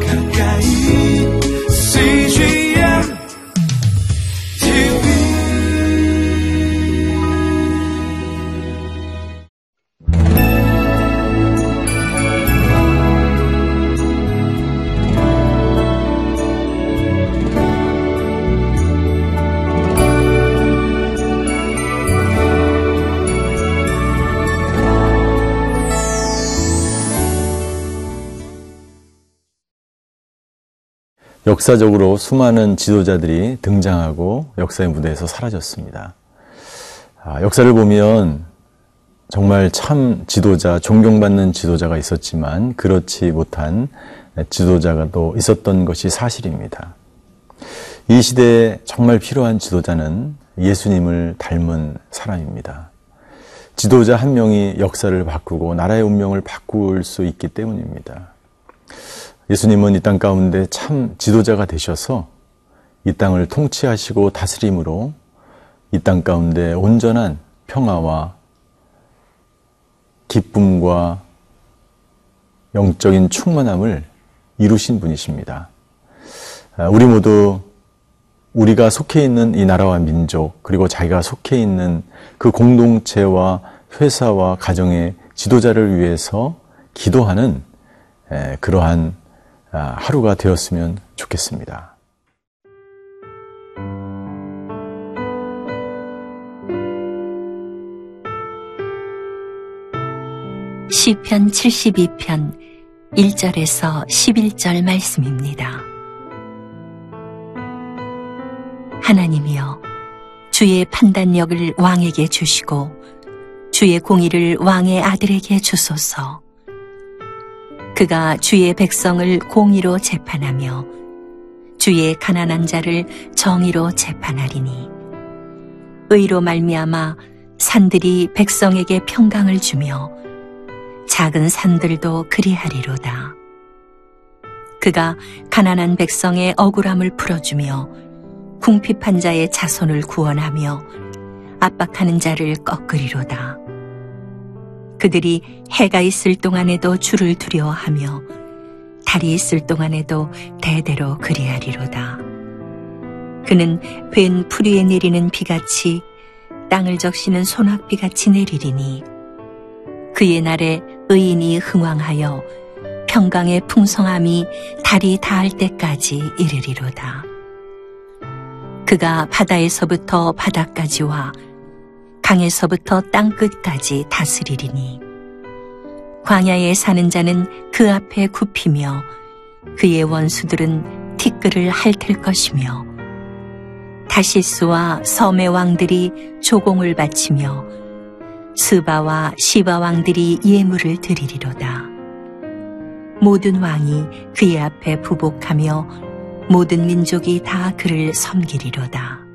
가까 역사적으로 수많은 지도자들이 등장하고 역사의 무대에서 사라졌습니다. 아, 역사를 보면 정말 참 지도자, 존경받는 지도자가 있었지만 그렇지 못한 지도자가 또 있었던 것이 사실입니다. 이 시대에 정말 필요한 지도자는 예수님을 닮은 사람입니다. 지도자 한 명이 역사를 바꾸고 나라의 운명을 바꿀 수 있기 때문입니다. 예수님은 이 땅 가운데 참 지도자가 되셔서 이 땅을 통치하시고 다스림으로 이 땅 가운데 온전한 평화와 기쁨과 영적인 충만함을 이루신 분이십니다. 아, 우리 모두 우리가 속해 있는 이 나라와 민족, 그리고 자기가 속해 있는 그 공동체와 회사와 가정의 지도자를 위해서 기도하는 그러한 아, 하루가 되었으면 좋겠습니다. 시편 72편 1절에서 11절 말씀입니다. 하나님이여 주의 판단력을 왕에게 주시고 주의 공의를 왕의 아들에게 주소서. 그가 주의 백성을 공의로 재판하며 주의 가난한 자를 정의로 재판하리니 의로 말미암아 산들이 백성에게 평강을 주며 작은 산들도 그리하리로다. 그가 가난한 백성의 억울함을 풀어주며 궁핍한 자의 자손을 구원하며 압박하는 자를 꺾으리로다. 그들이 해가 있을 동안에도 주를 두려워하며 달이 있을 동안에도 대대로 그리하리로다. 그는 웬풀 위에 내리는 비같이 땅을 적시는 소낙비같이 내리리니 그의 날에 의인이 흥왕하여 평강의 풍성함이 달이 닿을 때까지 이르리로다. 그가 바다에서부터 바다까지와 강에서부터 땅 끝까지 다스리리니 광야에 사는 자는 그 앞에 굽히며 그의 원수들은 티끌을 핥을 것이며 다시스와 섬의 왕들이 조공을 바치며 스바와 시바 왕들이 예물을 드리리로다. 모든 왕이 그의 앞에 부복하며 모든 민족이 다 그를 섬기리로다.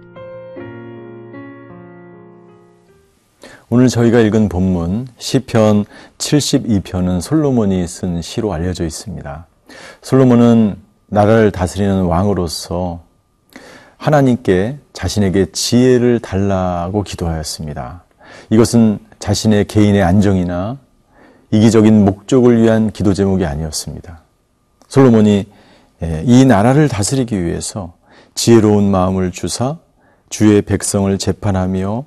오늘 저희가 읽은 본문 시편 72편은 솔로몬이 쓴 시로 알려져 있습니다. 솔로몬은 나라를 다스리는 왕으로서 하나님께 자신에게 지혜를 달라고 기도하였습니다. 이것은 자신의 개인의 안정이나 이기적인 목적을 위한 기도 제목이 아니었습니다. 솔로몬이 이 나라를 다스리기 위해서 지혜로운 마음을 주사 주의 백성을 재판하며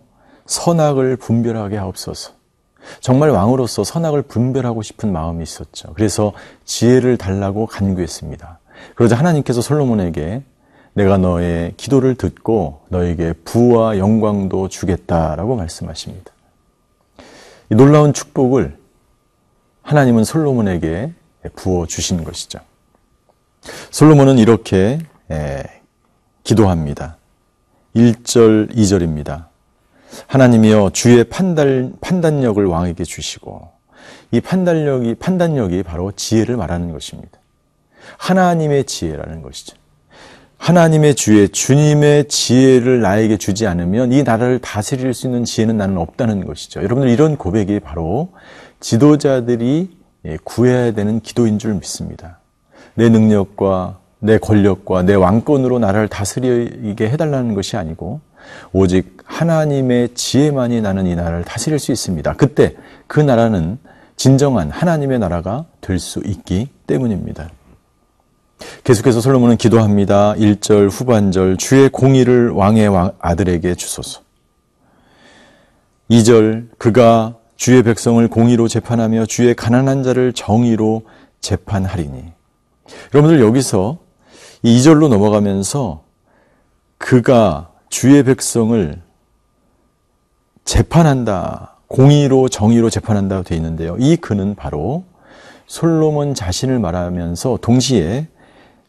선악을 분별하게 하옵소서. 정말 왕으로서 선악을 분별하고 싶은 마음이 있었죠. 그래서 지혜를 달라고 간구했습니다. 그러자 하나님께서 솔로몬에게 내가 너의 기도를 듣고 너에게 부와 영광도 주겠다라고 말씀하십니다. 이 놀라운 축복을 하나님은 솔로몬에게 부어 주신 것이죠. 솔로몬은 이렇게 기도합니다. 1절, 2절입니다. 하나님이여 주의 판단, 판단력을 왕에게 주시고 이 판단력이, 판단력이 바로 지혜를 말하는 것입니다. 하나님의 지혜라는 것이죠. 하나님의 주의 주님의 지혜를 나에게 주지 않으면 이 나라를 다스릴 수 있는 지혜는 나는 없다는 것이죠. 여러분들 이런 고백이 바로 지도자들이 예, 구해야 되는 기도인 줄 믿습니다. 내 능력과 내 권력과 내 왕권으로 나라를 다스리게 해달라는 것이 아니고 오직 하나님의 지혜만이 나는 이 나라를 다스릴 수 있습니다. 그때 그 나라는 진정한 하나님의 나라가 될 수 있기 때문입니다. 계속해서 솔로몬은 기도합니다. 1절 후반절 주의 공의를 왕의 왕 아들에게 주소서. 2절 그가 주의 백성을 공의로 재판하며 주의 가난한 자를 정의로 재판하리니. 여러분들 여기서 이 2절로 넘어가면서 그가 주의 백성을 재판한다. 공의로 정의로 재판한다고 되어 있는데요. 이 그는 바로 솔로몬 자신을 말하면서 동시에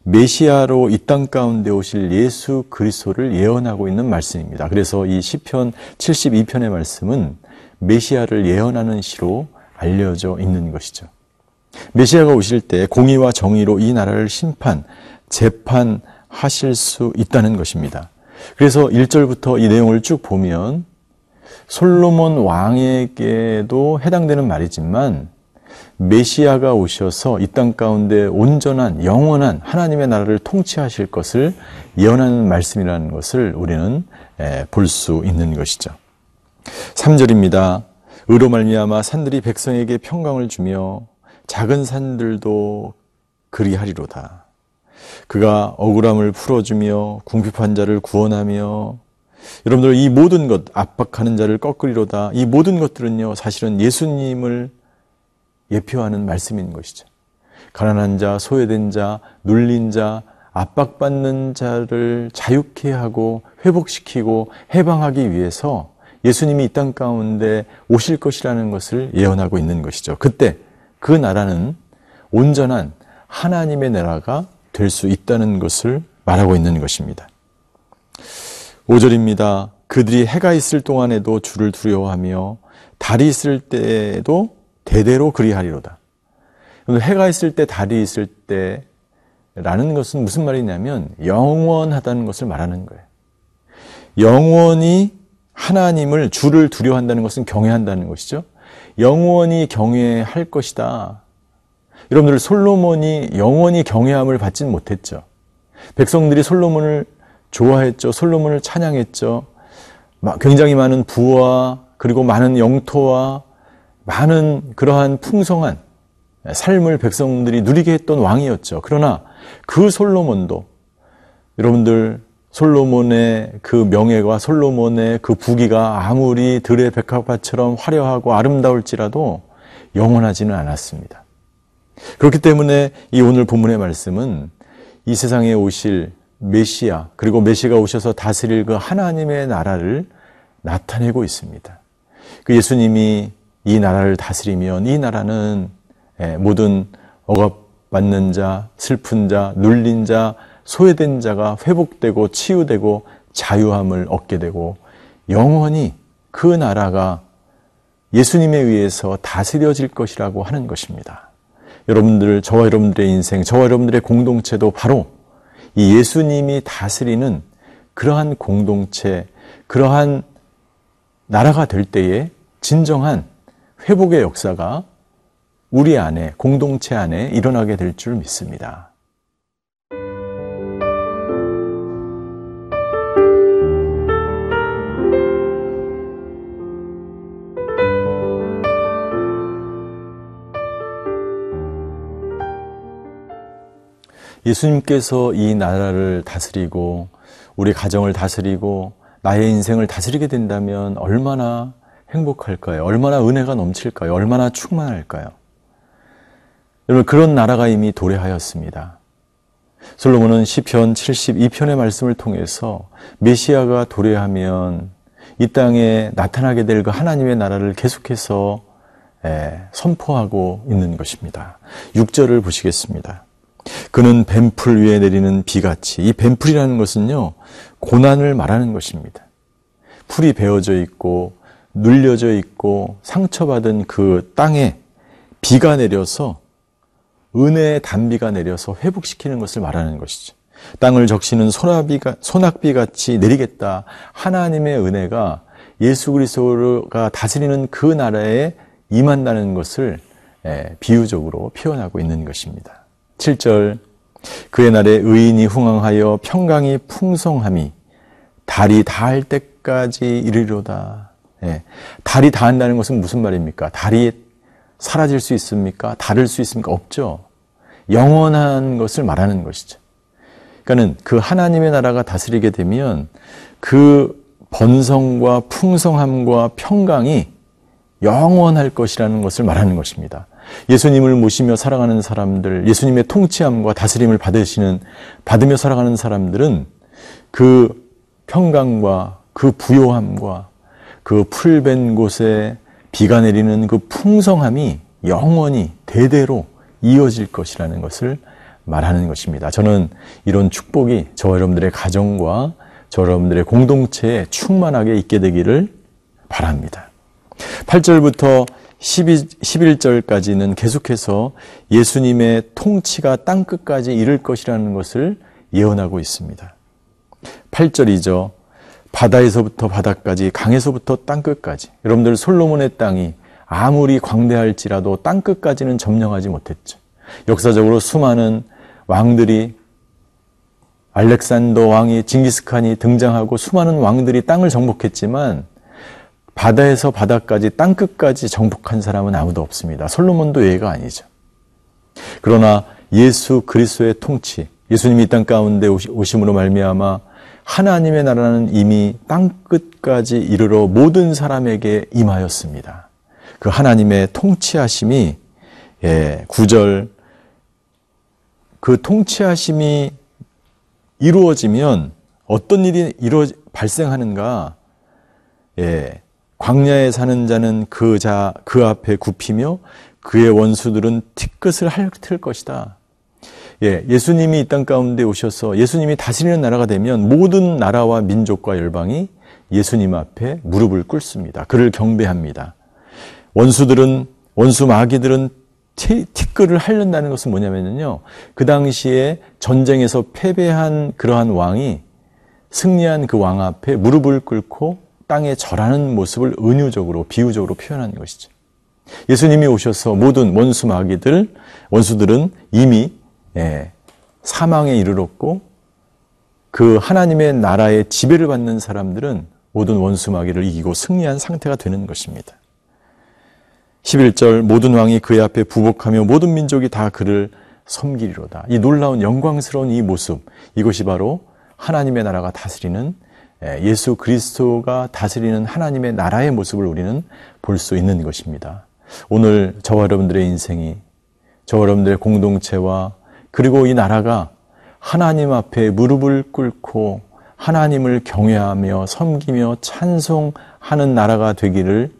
메시아로 이 땅 가운데 오실 예수 그리스도를 예언하고 있는 말씀입니다. 그래서 이 시편 72편의 말씀은 메시아를 예언하는 시로 알려져 있는 것이죠. 메시아가 오실 때 공의와 정의로 이 나라를 심판, 재판하실 수 있다는 것입니다. 그래서 1절부터 이 내용을 쭉 보면 솔로몬 왕에게도 해당되는 말이지만 메시아가 오셔서 이 땅 가운데 온전한 영원한 하나님의 나라를 통치하실 것을 예언하는 말씀이라는 것을 우리는 볼 수 있는 것이죠. 3절입니다. 의로 말미암아 산들이 백성에게 평강을 주며 작은 산들도 그리하리로다. 그가 억울함을 풀어주며 궁핍한 자를 구원하며 여러분들 이 모든 것 압박하는 자를 꺾으리로다. 이 모든 것들은요 사실은 예수님을 예표하는 말씀인 것이죠. 가난한 자, 소외된 자, 눌린 자, 압박받는 자를 자유케 하고 회복시키고 해방하기 위해서 예수님이 이 땅 가운데 오실 것이라는 것을 예언하고 있는 것이죠. 그때 그 나라는 온전한 하나님의 나라가 될 수 있다는 것을 말하고 있는 것입니다. 5절입니다. 그들이 해가 있을 동안에도 주를 두려워하며 달이 있을 때에도 대대로 그리하리로다. 해가 있을 때, 달이 있을 때라는 것은 무슨 말이냐면 영원하다는 것을 말하는 거예요. 영원히 하나님을 주를 두려워한다는 것은 경외한다는 것이죠. 영원히 경외할 것이다. 여러분들 솔로몬이 영원히 경외함을 받진 못했죠. 백성들이 솔로몬을 좋아했죠. 솔로몬을 찬양했죠. 굉장히 많은 부와 그리고 많은 영토와 많은 그러한 풍성한 삶을 백성들이 누리게 했던 왕이었죠. 그러나 그 솔로몬도 여러분들 솔로몬의 그 명예와 솔로몬의 그 부귀가 아무리 들의 백합화처럼 화려하고 아름다울지라도 영원하지는 않았습니다. 그렇기 때문에 이 오늘 본문의 말씀은 이 세상에 오실 메시아 그리고 메시가 오셔서 다스릴 그 하나님의 나라를 나타내고 있습니다. 그 예수님이 이 나라를 다스리면 이 나라는 예, 모든 억압받는 자, 슬픈 자, 눌린 자, 소외된 자가 회복되고 치유되고 자유함을 얻게 되고 영원히 그 나라가 예수님에 의해서 다스려질 것이라고 하는 것입니다. 여러분들, 저와 여러분들의 인생, 저와 여러분들의 공동체도 바로 이 예수님이 다스리는 그러한 공동체, 그러한 나라가 될 때에 진정한 회복의 역사가 우리 안에, 공동체 안에 일어나게 될 줄 믿습니다. 예수님께서 이 나라를 다스리고 우리 가정을 다스리고 나의 인생을 다스리게 된다면 얼마나 행복할까요? 얼마나 은혜가 넘칠까요? 얼마나 충만할까요? 여러분 그런 나라가 이미 도래하였습니다. 솔로몬은 시편 72편의 말씀을 통해서 메시아가 도래하면 이 땅에 나타나게 될 그 하나님의 나라를 계속해서 선포하고 있는 것입니다. 6절을 보시겠습니다. 그는 뱀풀 위에 내리는 비같이 이 뱀풀이라는 것은요 고난을 말하는 것입니다. 풀이 베어져 있고 눌려져 있고 상처받은 그 땅에 비가 내려서 은혜의 단비가 내려서 회복시키는 것을 말하는 것이죠. 땅을 적시는 소나비가, 소낙비 같이 내리겠다. 하나님의 은혜가 예수 그리스도가 다스리는 그 나라에 임한다는 것을 비유적으로 표현하고 있는 것입니다. 7절 그의 날에 의인이 흥황하여 평강이 풍성함이 달이 닿을 때까지 이르리로다. 예. 달이 닿는다는 것은 무슨 말입니까? 달이 사라질 수 있습니까? 다를 수 있습니까? 없죠. 영원한 것을 말하는 것이죠. 그러니까는 그 하나님의 나라가 다스리게 되면 그 번성과 풍성함과 평강이 영원할 것이라는 것을 말하는 것입니다. 예수님을 모시며 살아가는 사람들, 예수님의 통치함과 다스림을 받으시는, 받으며 살아가는 사람들은 그 평강과 그 부요함과 그 풀벤 곳에 비가 내리는 그 풍성함이 영원히 대대로 이어질 것이라는 것을 말하는 것입니다. 저는 이런 축복이 저 여러분들의 가정과 저 여러분들의 공동체에 충만하게 있게 되기를 바랍니다. 8절부터 12, 11절까지는 계속해서 예수님의 통치가 땅끝까지 이를 것이라는 것을 예언하고 있습니다. 8절이죠. 바다에서부터 바다까지, 강에서부터 땅끝까지. 여러분들 솔로몬의 땅이 아무리 광대할지라도 땅끝까지는 점령하지 못했죠. 역사적으로 수많은 왕들이 알렉산더 왕이 징기스칸이 등장하고 수많은 왕들이 땅을 정복했지만 바다에서 바다까지 땅끝까지 정복한 사람은 아무도 없습니다. 솔로몬도 예가 아니죠. 그러나 예수 그리스도의 통치, 예수님이 땅 가운데 오심으로 말미암아 하나님의 나라는 이미 땅끝까지 이르러 모든 사람에게 임하였습니다. 그 하나님의 통치하심이 예, 9절 그 통치하심이 이루어지면 어떤 일이 이루어 발생하는가? 예. 광야에 사는 자는 그 자, 그 앞에 굽히며 그의 원수들은 티끝을 핥을 것이다. 예, 예수님이 이 땅 가운데 오셔서 예수님이 다스리는 나라가 되면 모든 나라와 민족과 열방이 예수님 앞에 무릎을 꿇습니다. 그를 경배합니다. 원수들은, 원수 마귀들은 티, 티끌을 핥는다는 것은 뭐냐면요. 그 당시에 전쟁에서 패배한 그러한 왕이 승리한 그 왕 앞에 무릎을 꿇고 땅에 절하는 모습을 은유적으로 비유적으로 표현하는 것이죠. 예수님이 오셔서 모든 원수 마귀들 원수들은 이미 예, 사망에 이르렀고 그 하나님의 나라의 지배를 받는 사람들은 모든 원수 마귀를 이기고 승리한 상태가 되는 것입니다. 11절 모든 왕이 그의 앞에 부복하며 모든 민족이 다 그를 섬기리로다. 이 놀라운 영광스러운 이 모습 이것이 바로 하나님의 나라가 다스리는 예, 예수 그리스도가 다스리는 하나님의 나라의 모습을 우리는 볼 수 있는 것입니다. 오늘 저와 여러분들의 인생이 저와 여러분들의 공동체와 그리고 이 나라가 하나님 앞에 무릎을 꿇고 하나님을 경외하며 섬기며 찬송하는 나라가 되기를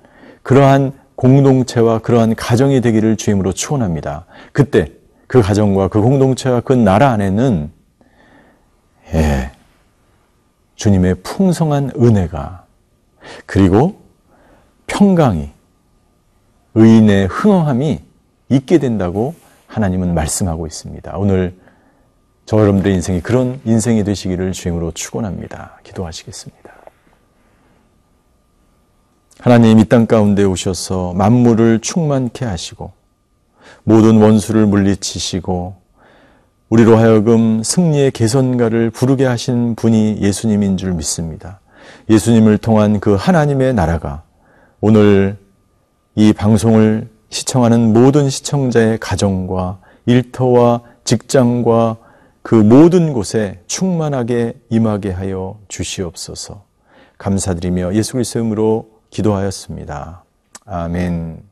그러한 공동체와 그러한 가정이 되기를 주임으로 축원합니다. 그때 그 가정과 그 공동체와 그 나라 안에는 예, 주님의 풍성한 은혜가 그리고 평강이 의인의 흥황함이 있게 된다고 하나님은 말씀하고 있습니다. 오늘 저 여러분들의 인생이 그런 인생이 되시기를 주임으로 축원합니다. 기도하시겠습니다. 하나님 이 땅 가운데 오셔서 만물을 충만케 하시고 모든 원수를 물리치시고 우리로 하여금 승리의 개선가를 부르게 하신 분이 예수님인 줄 믿습니다. 예수님을 통한 그 하나님의 나라가 오늘 이 방송을 시청하는 모든 시청자의 가정과 일터와 직장과 그 모든 곳에 충만하게 임하게 하여 주시옵소서. 감사드리며 예수 그리스도의 이름으로 기도하였습니다. 아멘.